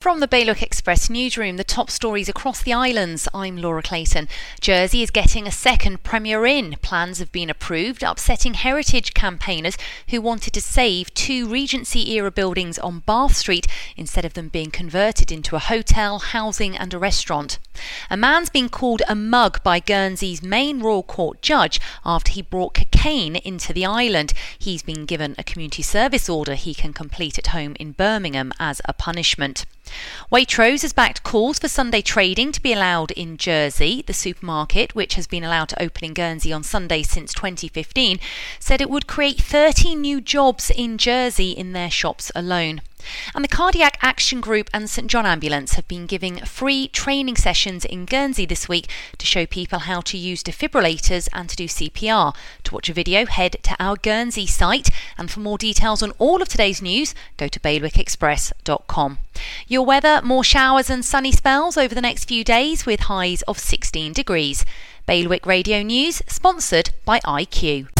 From the Bailiwick Express newsroom, the top stories across the islands. I'm Laura Clayton. Jersey is getting a second Premier Inn. Plans have been approved, upsetting heritage campaigners who wanted to save two Regency era buildings on Bath Street instead of them being converted into a hotel, housing, and a restaurant. A man's been called a mug by Guernsey's main Royal Court judge after he brought cocaine into the island. He's been given a community service order he can complete at home in Birmingham as a punishment. Waitrose has backed calls for Sunday trading to be allowed in Jersey. The supermarket, which has been allowed to open in Guernsey on Sunday since 2015, said it would create 30 new jobs in Jersey in their shops alone. And the Cardiac Action Group and St John Ambulance have been giving free training sessions in Guernsey this week to show people how to use defibrillators and to do CPR. To watch a video, head to our Guernsey site. And for more details on all of today's news, go to bailiwickexpress.com. Your weather more showers and sunny spells over the next few days with highs of 16 degrees. Bailiwick Radio News, sponsored by IQ.